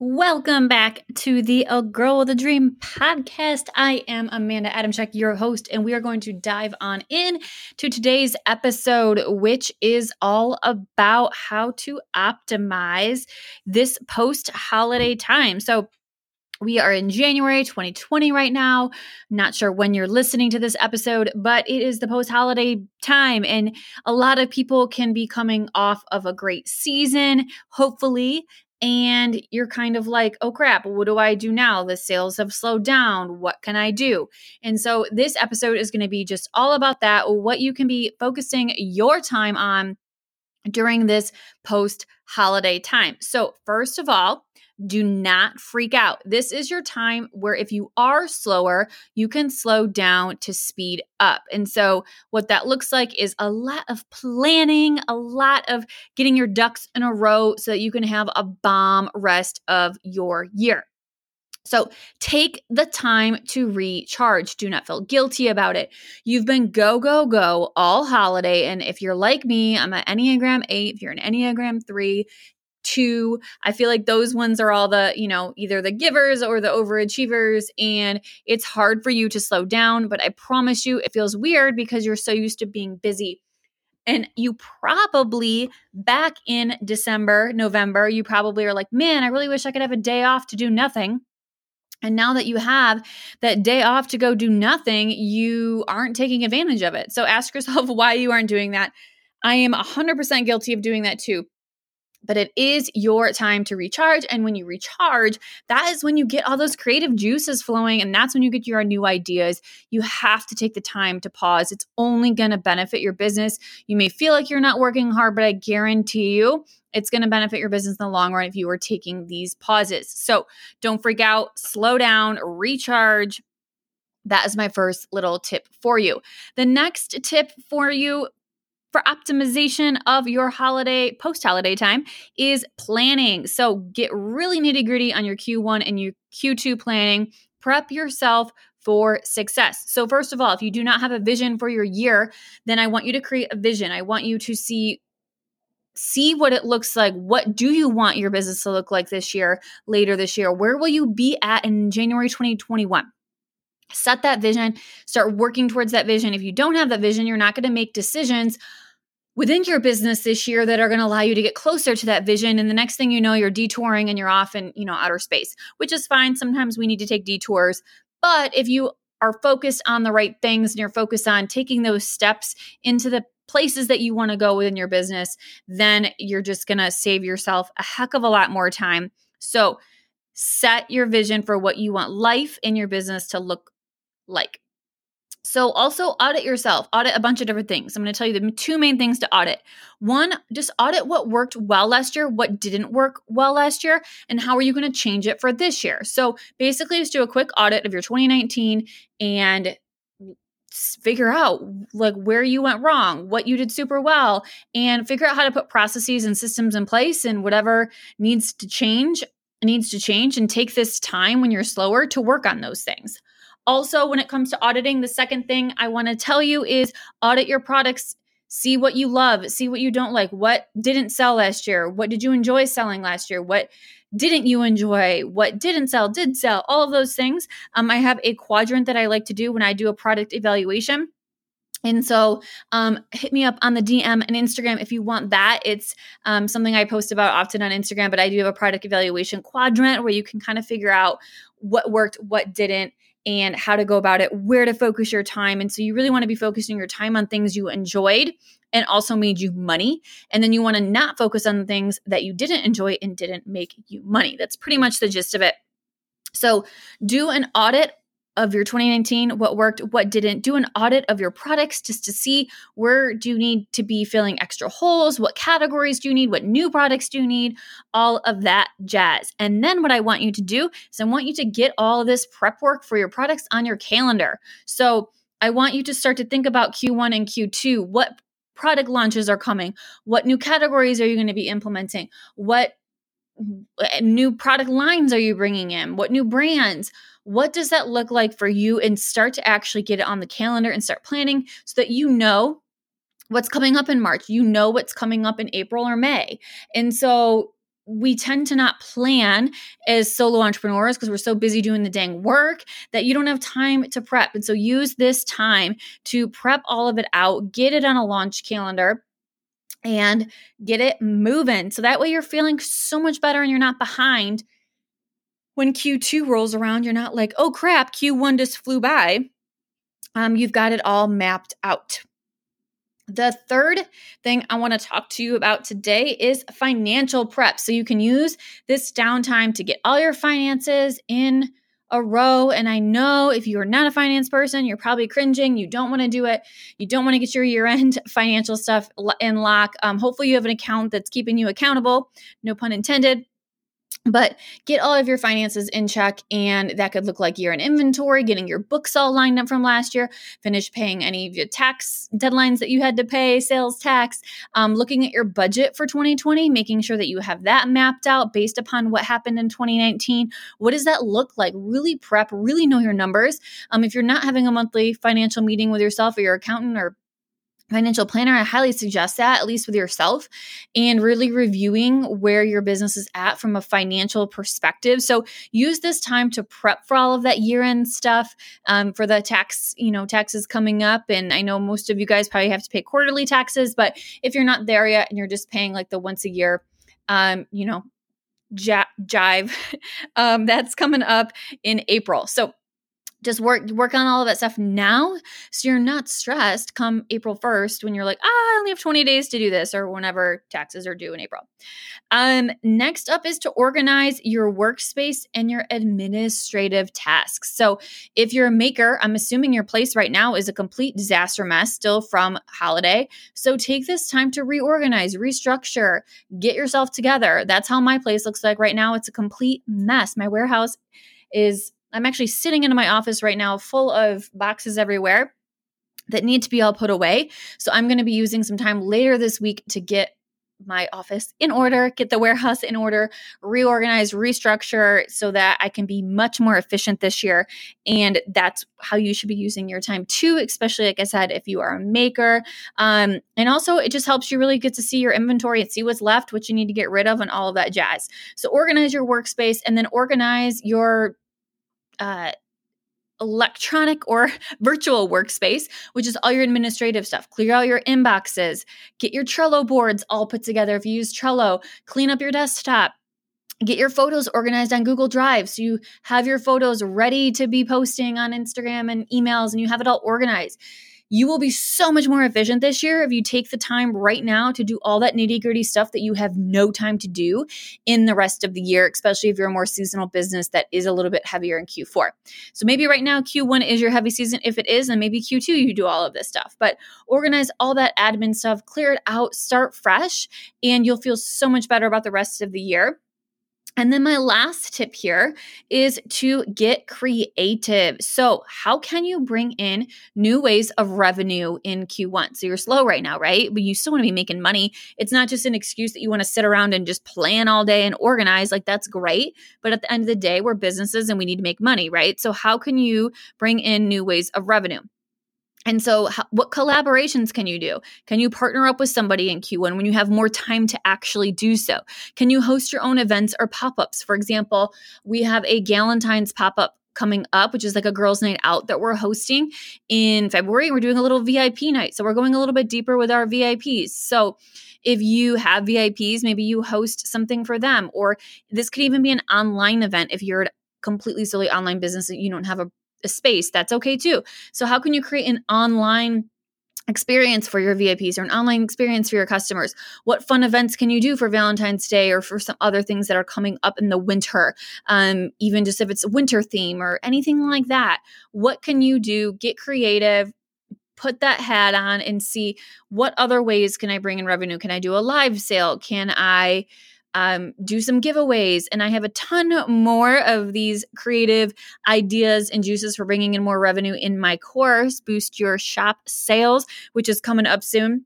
Welcome back to the A Girl with a Dream podcast. I am Amanda Adamcheck, your host, and we are going to dive on in to today's episode, which is all about how to optimize this post holiday time. So, we are in January 2020 right now. Not sure when you're listening to this episode, but it is the post holiday time, and a lot of people can be coming off of a great season, hopefully, and you're kind of like, oh crap, what do I do now? The sales have slowed down. What can I do? And so this episode is going to be just all about that, what you can be focusing your time on during this post holiday time. So, first of all, do not freak out. This is your time where if you are slower, you can slow down to speed up. And so, what that looks like is a lot of planning, a lot of getting your ducks in a row so that you can have a bomb rest of your year. So take the time to recharge. Do not feel guilty about it. You've been go, go, go all holiday. And if you're like me, I'm an Enneagram 8. If you're an Enneagram 3, two. I feel like those ones are all the, you know, either the givers or the overachievers. And it's hard for you to slow down. But I promise you, it feels weird because you're so used to being busy. And you probably back in December, November, you probably are like, man, I really wish I could have a day off to do nothing. And now that you have that day off to go do nothing, you aren't taking advantage of it. So ask yourself why you aren't doing that. I am 100% guilty of doing that too but it is your time to recharge. And when you recharge, that is when you get all those creative juices flowing. And that's when you get your new ideas. You have to take the time to pause. It's only going to benefit your business. You may feel like you're not working hard, but I guarantee you it's going to benefit your business in the long run if you are taking these pauses. So don't freak out, slow down, recharge. That is my first little tip for you. The next tip for you for optimization of your holiday post holiday time is planning. So get really nitty gritty on your Q1 and your Q2 planning. Prep yourself for success. So, first of all, if you do not have a vision for your year, then I want you to create a vision. I want you to see see what it looks like. What do you want your business to look like this year, later this year? Where will you be at in January 2021? Set that vision, start working towards that vision. If you don't have that vision, you're not going to make decisions within your business this year that are going to allow you to get closer to that vision. And the next thing you know you're detouring and you're off in you know outer space which is fine. Sometimes we need to take detours. But if you are focused on the right things and you're focused on taking those steps into the places that you want to go within your business then you're just going to save yourself a heck of a lot more time. So set your vision for what you want life in your business to look like. So, also audit yourself, audit a bunch of different things. I'm going to tell you the two main things to audit. One, just audit what worked well last year, what didn't work well last year, and how are you going to change it for this year. So, basically, just do a quick audit of your 2019 and figure out like where you went wrong, what you did super well, and figure out how to put processes and systems in place and whatever needs to change needs to change and take this time when you're slower to work on those things. Also, when it comes to auditing, the second thing I want to tell you is audit your products. See what you love, see what you don't like. What didn't sell last year? What did you enjoy selling last year? What didn't you enjoy? What didn't sell, did sell? All of those things. Um, I have a quadrant that I like to do when I do a product evaluation. And so, um, hit me up on the DM and Instagram if you want that. It's um, something I post about often on Instagram, but I do have a product evaluation quadrant where you can kind of figure out what worked, what didn't, and how to go about it, where to focus your time. And so you really want to be focusing your time on things you enjoyed and also made you money. And then you want to not focus on things that you didn't enjoy and didn't make you money. That's pretty much the gist of it. So do an audit of your 2019 what worked what didn't. Do an audit of your products just to see where do you need to be filling extra holes what categories do you need what new products do you need all of that jazz. And then what i want you to do is i want you to get all this prep work for your products on your calendar. So i want you to start to think about q1 and q2 what product launches are coming? What new categories are you going to be implementing? What new product lines are you bringing in what new brands what does that look like for you? And start to actually get it on the calendar and start planning so that you know what's coming up in March. You know what's coming up in April or May. And so we tend to not plan as solo entrepreneurs because we're so busy doing the dang work that you don't have time to prep. And so use this time to prep all of it out, get it on a launch calendar and get it moving. So that way you're feeling so much better and you're not behind when Q2 rolls around. You're not like, oh crap, Q1 just flew by. Um, you've got it all mapped out. The third thing I want to talk to you about today is financial prep. So you can use this downtime to get all your finances in a row. And I know if you are not a finance person, you're probably cringing. You don't want to do it. You don't want to get your year end financial stuff in lock. Um, hopefully, you have an account that's keeping you accountable. No pun intended but get all of your finances in check and that could look like year in inventory getting your books all lined up from last year finish paying any of your tax deadlines that you had to pay sales tax um, looking at your budget for 2020 making sure that you have that mapped out based upon what happened in 2019 what does that look like? Really prep really know your numbers. Um, if you're not having a monthly financial meeting with yourself or your accountant or financial planner, I highly suggest that, at least with yourself, and really reviewing where your business is at from a financial perspective. So use this time to prep for all of that year end stuff um, for the tax, you know, taxes coming up. And I know most of you guys probably have to pay quarterly taxes, but if you're not there yet and you're just paying like the once a year, um, you know, jive, um, that's coming up in April. So just work work on all of that stuff now so you're not stressed come April 1st when you're like, ah, I only have 20 days to do this or whenever taxes are due in April. Um, next up is to organize your workspace and your administrative tasks. So if you're a maker, I'm assuming your place right now is a complete disaster mess still from holiday. So take this time to reorganize, restructure, get yourself together. That's how my place looks like right now. It's a complete mess. My warehouse is I'm actually sitting in my office right now full of boxes everywhere that need to be all put away. So I'm going to be using some time later this week to get my office in order, get the warehouse in order, reorganize, restructure so that I can be much more efficient this year. And that's how you should be using your time too, especially like I said, if you are a maker. Um, and also, it just helps you really get to see your inventory and see what's left, what you need to get rid of, and all of that jazz. So, organize your workspace and then organize your uh, electronic or virtual workspace, which is all your administrative stuff. Clear out your inboxes, get your Trello boards all put together if you use Trello, clean up your desktop. Get your photos organized on Google Drive so you have your photos ready to be posting on Instagram and emails and you have it all organized. You will be so much more efficient this year if you take the time right now to do all that nitty gritty stuff that you have no time to do in the rest of the year, especially if you're a more seasonal business that is a little bit heavier in Q4. So maybe right now, Q1 is your heavy season. If it is, then maybe Q2 you do all of this stuff. But organize all that admin stuff, clear it out, start fresh, and you'll feel so much better about the rest of the year. And then my last tip here is to get creative. So, how can you bring in new ways of revenue in Q1? So, you're slow right now, right? But you still want to be making money. It's not just an excuse that you want to sit around and just plan all day and organize. Like, that's great. But at the end of the day, we're businesses and we need to make money, right? So, how can you bring in new ways of revenue? And so, what collaborations can you do? Can you partner up with somebody in Q1 when you have more time to actually do so? Can you host your own events or pop ups? For example, we have a Galentine's pop up coming up, which is like a girls' night out that we're hosting in February. We're doing a little VIP night. So, we're going a little bit deeper with our VIPs. So, if you have VIPs, maybe you host something for them, or this could even be an online event if you're a completely silly online business that you don't have a a space, that's okay too. So, how can you create an online experience for your VIPs or an online experience for your customers? What fun events can you do for Valentine's Day or for some other things that are coming up in the winter? Um, even just if it's a winter theme or anything like that. What can you do? Get creative. Put that hat on and see what other ways can I bring in revenue? Can I do a live sale? Can I um, do some giveaways. And I have a ton more of these creative ideas and juices for bringing in more revenue in my course, Boost Your Shop Sales, which is coming up soon.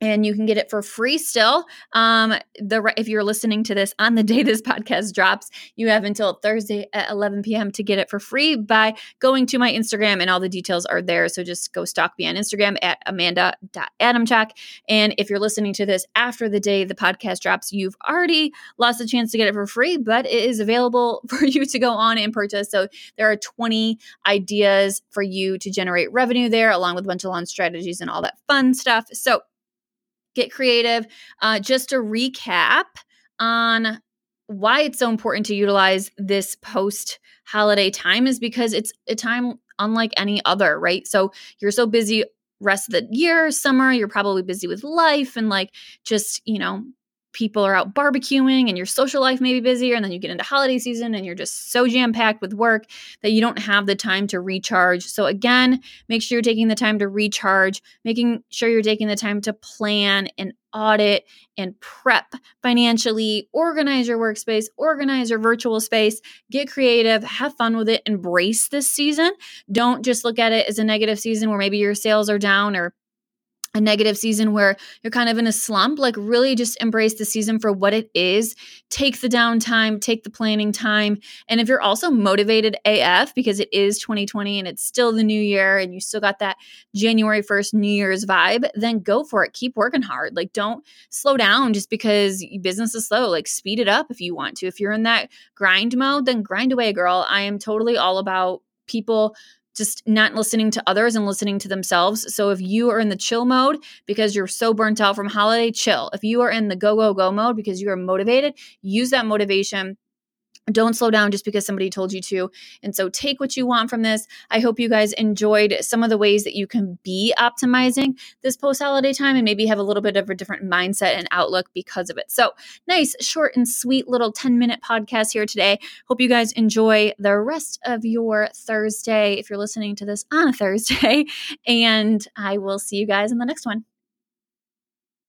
And you can get it for free still. Um, the if you're listening to this on the day this podcast drops, you have until Thursday at 11 p.m. to get it for free by going to my Instagram, and all the details are there. So just go stalk me on Instagram at amanda.adamcheck. And if you're listening to this after the day the podcast drops, you've already lost the chance to get it for free, but it is available for you to go on and purchase. So there are 20 ideas for you to generate revenue there, along with a bunch of launch strategies and all that fun stuff. So get creative. Uh, just to recap on why it's so important to utilize this post holiday time is because it's a time unlike any other, right? So you're so busy rest of the year, summer, you're probably busy with life and like just, you know, people are out barbecuing and your social life may be busier and then you get into holiday season and you're just so jam packed with work that you don't have the time to recharge. So again, make sure you're taking the time to recharge, making sure you're taking the time to plan and audit and prep financially, organize your workspace, organize your virtual space, get creative, have fun with it, embrace this season. Don't just look at it as a negative season where maybe your sales are down or a negative season where you're kind of in a slump, like really just embrace the season for what it is. Take the downtime, take the planning time. And if you're also motivated AF because it is 2020 and it's still the new year and you still got that January 1st New Year's vibe, then go for it. Keep working hard. Like don't slow down just because business is slow. Like speed it up if you want to. If you're in that grind mode, then grind away, girl. I am totally all about people just not listening to others and listening to themselves. So if you are in the chill mode because you're so burnt out from holiday, chill. If you are in the go, go, go mode because you are motivated, use that motivation don't slow down just because somebody told you to. And so take what you want from this. I hope you guys enjoyed some of the ways that you can be optimizing this post holiday time and maybe have a little bit of a different mindset and outlook because of it. So, nice, short, and sweet little 10 minute podcast here today. Hope you guys enjoy the rest of your Thursday if you're listening to this on a Thursday. And I will see you guys in the next one.